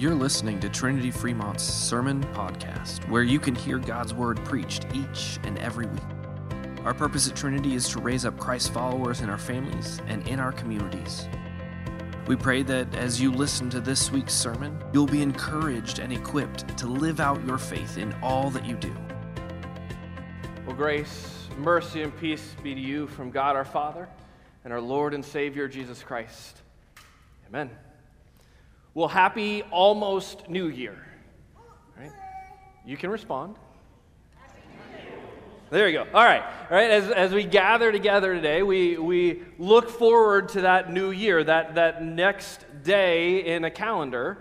You're listening to Trinity Fremont's Sermon Podcast, where you can hear God's Word preached each and every week. Our purpose at Trinity is to raise up Christ followers in our families and in our communities. We pray that as you listen to this week's sermon, you'll be encouraged and equipped to live out your faith in all that you do. Well, grace, mercy, and peace be to you from God our Father and our Lord and Savior Jesus Christ. Amen. Well, happy almost New Year. Right? You can respond. There you go. All right. All right. As, as we gather together today, we, we look forward to that new year, that, that next day in a calendar,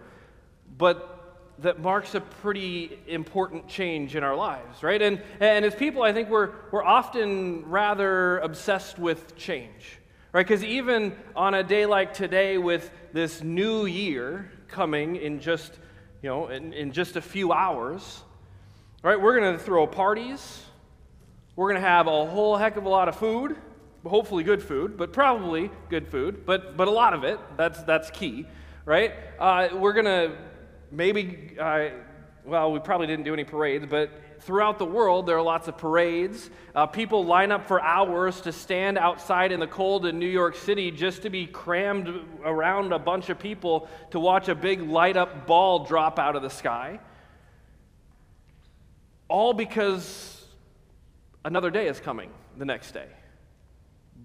but that marks a pretty important change in our lives, right? And, and as people, I think we're, we're often rather obsessed with change, right? Because even on a day like today, with this new year coming in just, you know, in, in just a few hours, right? We're going to throw parties we're going to have a whole heck of a lot of food, hopefully good food, but probably good food, but, but a lot of it. That's, that's key, right? Uh, we're going to maybe, uh, well, we probably didn't do any parades, but throughout the world, there are lots of parades. Uh, people line up for hours to stand outside in the cold in New York City just to be crammed around a bunch of people to watch a big light up ball drop out of the sky. All because another day is coming the next day.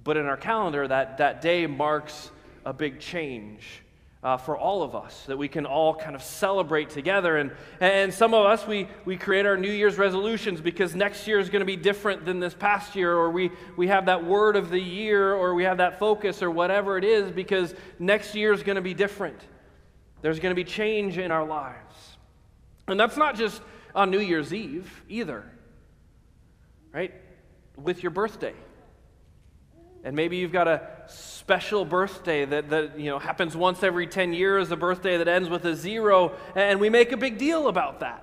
But in our calendar, that, that day marks a big change uh, for all of us that we can all kind of celebrate together. And, and some of us, we, we create our New Year's resolutions because next year is going to be different than this past year, or we, we have that word of the year, or we have that focus, or whatever it is, because next year is going to be different. There's going to be change in our lives. And that's not just on New Year's Eve either right? With your birthday. And maybe you've got a special birthday that, that you know, happens once every 10 years, a birthday that ends with a zero, and we make a big deal about that,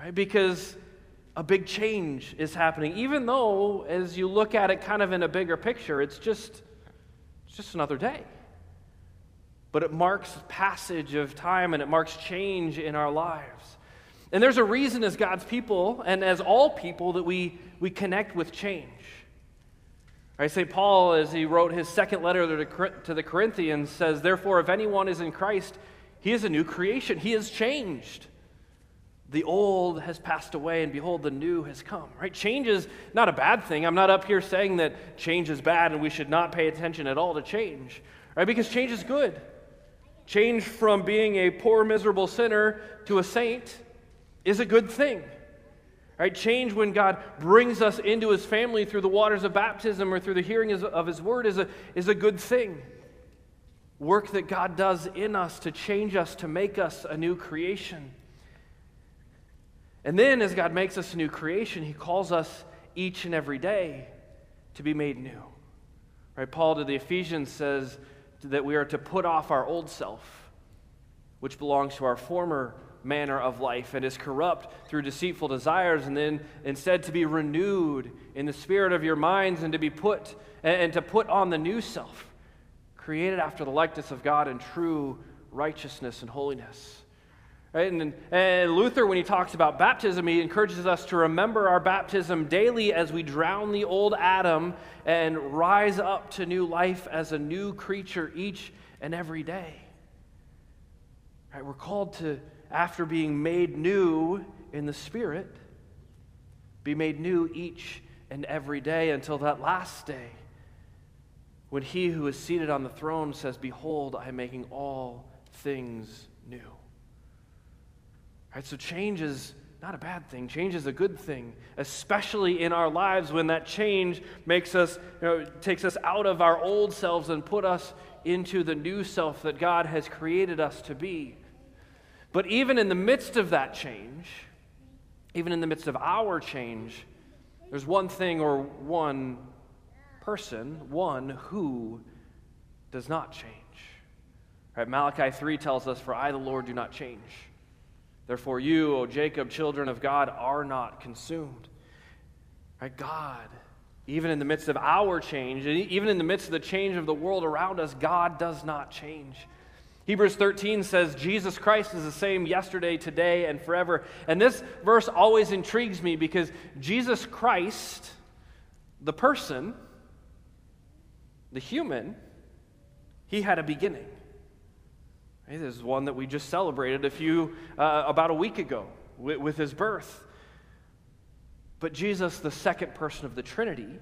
right? Because a big change is happening, even though, as you look at it kind of in a bigger picture, it's just, it's just another day. But it marks passage of time and it marks change in our lives. And there's a reason as God's people and as all people that we, we connect with change. Right, St. Paul, as he wrote his second letter to the Corinthians, says, Therefore, if anyone is in Christ, he is a new creation. He has changed. The old has passed away, and behold, the new has come. Right? Change is not a bad thing. I'm not up here saying that change is bad and we should not pay attention at all to change. Right? Because change is good. Change from being a poor, miserable sinner to a saint is a good thing. Right? Change when God brings us into his family through the waters of baptism or through the hearing of his word is a, is a good thing. Work that God does in us to change us, to make us a new creation. And then, as God makes us a new creation, he calls us each and every day to be made new. Right? Paul to the Ephesians says that we are to put off our old self, which belongs to our former manner of life and is corrupt through deceitful desires, and then instead to be renewed in the spirit of your minds and to be put and to put on the new self, created after the likeness of God in true righteousness and holiness. Right? And, and Luther, when he talks about baptism, he encourages us to remember our baptism daily as we drown the old Adam and rise up to new life as a new creature each and every day. Right? We're called to after being made new in the Spirit, be made new each and every day until that last day when he who is seated on the throne says, Behold, I am making all things new. Right, so change is not a bad thing. Change is a good thing, especially in our lives when that change makes us, you know, takes us out of our old selves and put us into the new self that God has created us to be. But even in the midst of that change, even in the midst of our change, there's one thing or one person, one who does not change. Right? Malachi 3 tells us, For I, the Lord, do not change. Therefore, you, O Jacob, children of God, are not consumed. Right? God, even in the midst of our change, even in the midst of the change of the world around us, God does not change. Hebrews 13 says Jesus Christ is the same yesterday, today, and forever. And this verse always intrigues me because Jesus Christ, the person, the human, he had a beginning. This is one that we just celebrated a few, uh, about a week ago with, with his birth. But Jesus, the second person of the Trinity,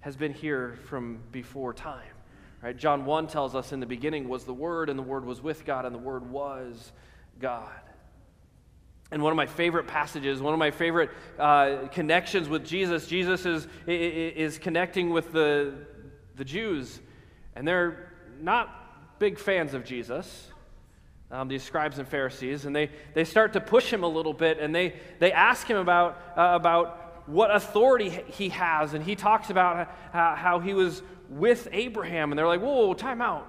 has been here from before time. Right? John 1 tells us in the beginning was the Word, and the Word was with God, and the Word was God. And one of my favorite passages, one of my favorite uh, connections with Jesus, Jesus is, is connecting with the, the Jews, and they're not big fans of Jesus. Um, these scribes and Pharisees, and they, they start to push him a little bit, and they, they ask him about, uh, about what authority he has, and he talks about how, how he was with Abraham, and they're like, whoa, time out.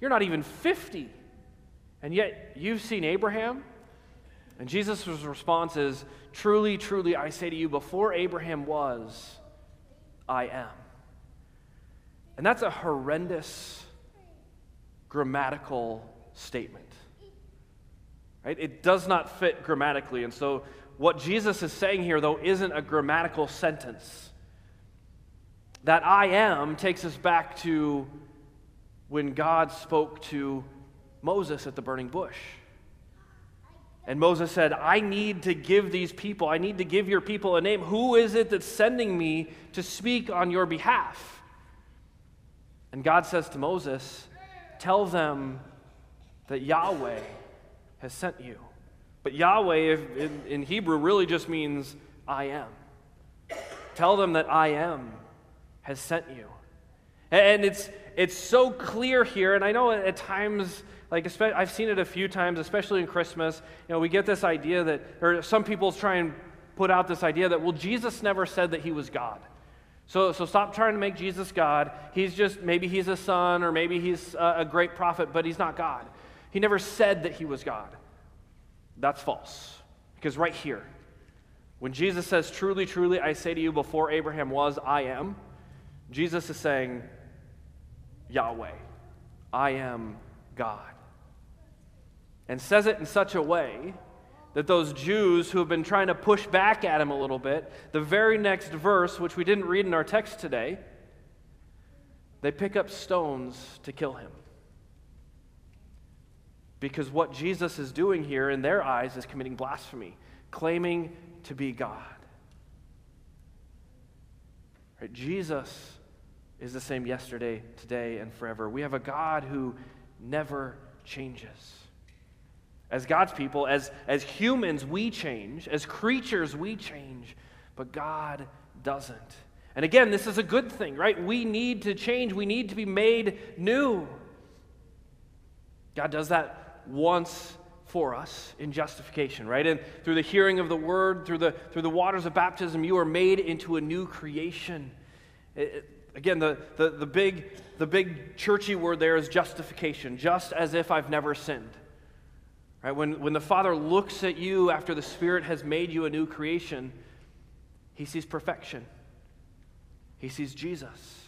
You're not even 50, and yet you've seen Abraham? And Jesus' response is, Truly, truly, I say to you, before Abraham was, I am. And that's a horrendous grammatical statement. Right? It does not fit grammatically. And so, what Jesus is saying here, though, isn't a grammatical sentence. That I am takes us back to when God spoke to Moses at the burning bush. And Moses said, I need to give these people, I need to give your people a name. Who is it that's sending me to speak on your behalf? And God says to Moses, Tell them that Yahweh has sent you. But Yahweh in, in Hebrew really just means I am. Tell them that I am has sent you. And it's, it's so clear here, and I know at times, like I've seen it a few times, especially in Christmas, you know, we get this idea that, or some people try and put out this idea that, well, Jesus never said that he was God. So, so stop trying to make Jesus God. He's just, maybe he's a son, or maybe he's a, a great prophet, but he's not God. He never said that he was God. That's false. Because right here, when Jesus says, Truly, truly, I say to you, before Abraham was, I am, Jesus is saying, Yahweh, I am God. And says it in such a way that those Jews who have been trying to push back at him a little bit, the very next verse, which we didn't read in our text today, they pick up stones to kill him. Because what Jesus is doing here in their eyes is committing blasphemy, claiming to be God. Right? Jesus is the same yesterday, today, and forever. We have a God who never changes. As God's people, as, as humans, we change. As creatures, we change. But God doesn't. And again, this is a good thing, right? We need to change. We need to be made new. God does that once for us in justification, right? And through the hearing of the word, through the, through the waters of baptism, you are made into a new creation. It, Again, the, the, the, big, the big churchy word there is justification, just as if I've never sinned. Right? When, when the Father looks at you after the Spirit has made you a new creation, he sees perfection, he sees Jesus.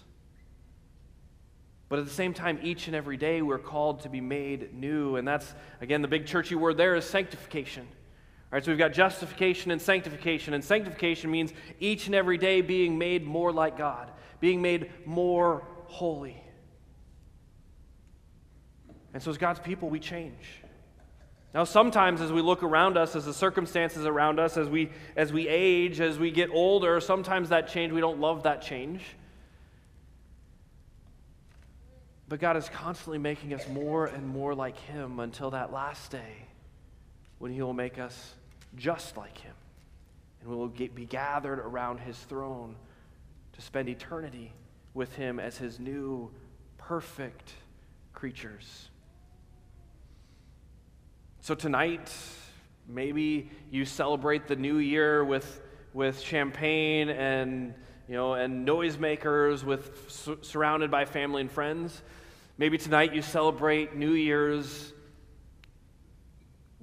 But at the same time, each and every day we're called to be made new. And that's, again, the big churchy word there is sanctification. All right, so we've got justification and sanctification. And sanctification means each and every day being made more like God being made more holy. And so, as God's people, we change. Now, sometimes as we look around us, as the circumstances around us, as we, as we age, as we get older, sometimes that change, we don't love that change. But God is constantly making us more and more like Him until that last day when He will make us just like Him. And we will get, be gathered around His throne to spend eternity with Him as His new, perfect creatures. So tonight, maybe you celebrate the new year with, with champagne and, you know, and noisemakers with, su- surrounded by family and friends. Maybe tonight you celebrate New Year's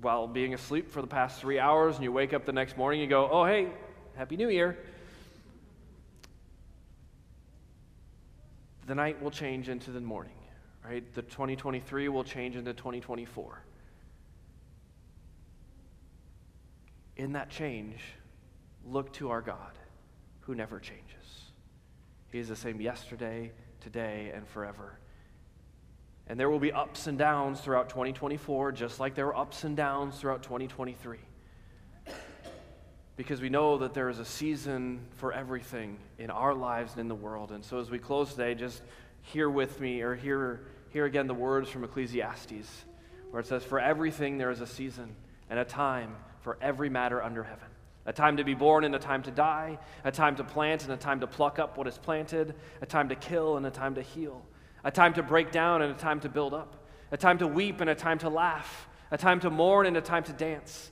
while being asleep for the past three hours, and you wake up the next morning and go, oh, hey, Happy New Year. The night will change into the morning, right? The 2023 will change into 2024. In that change, look to our God who never changes. He is the same yesterday, today, and forever. And there will be ups and downs throughout 2024, just like there were ups and downs throughout 2023. Because we know that there is a season for everything in our lives and in the world. And so as we close today, just hear with me or hear, hear again the words from Ecclesiastes, where it says, For everything there is a season and a time for every matter under heaven. A time to be born and a time to die, a time to plant and a time to pluck up what is planted, a time to kill and a time to heal a time to break down and a time to build up, a time to weep and a time to laugh, a time to mourn and a time to dance,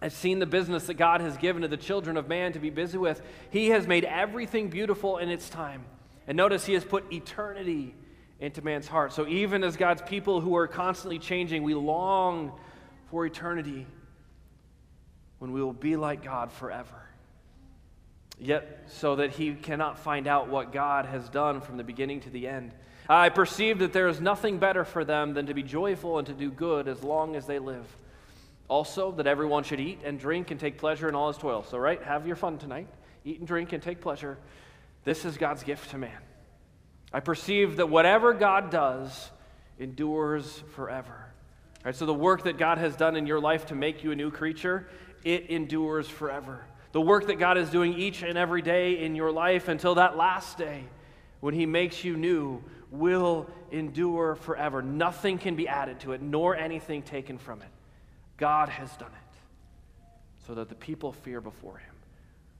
I've seen the business that God has given to the children of man to be busy with. He has made everything beautiful in its time. And notice he has put eternity into man's heart. So even as God's people who are constantly changing, we long for eternity when we will be like God forever. Yet, so that he cannot find out what God has done from the beginning to the end. I perceive that there is nothing better for them than to be joyful and to do good as long as they live. Also, that everyone should eat and drink and take pleasure in all his toil. So, right, have your fun tonight. Eat and drink and take pleasure. This is God's gift to man. I perceive that whatever God does endures forever. Right, so the work that God has done in your life to make you a new creature, it endures forever. The work that God is doing each and every day in your life until that last day when He makes you new will endure forever. Nothing can be added to it, nor anything taken from it. God has done it so that the people fear before him.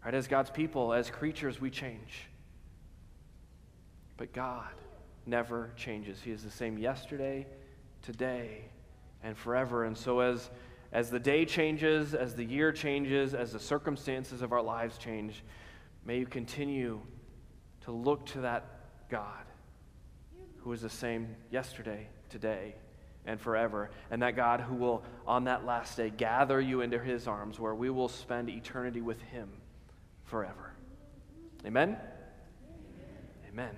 Right? As God's people, as creatures, we change. But God never changes. He is the same yesterday, today, and forever. And so as as the day changes, as the year changes, as the circumstances of our lives change, may you continue to look to that God who is the same yesterday, today, and forever. And that God who will, on that last day, gather you into his arms where we will spend eternity with him forever. Amen? Amen.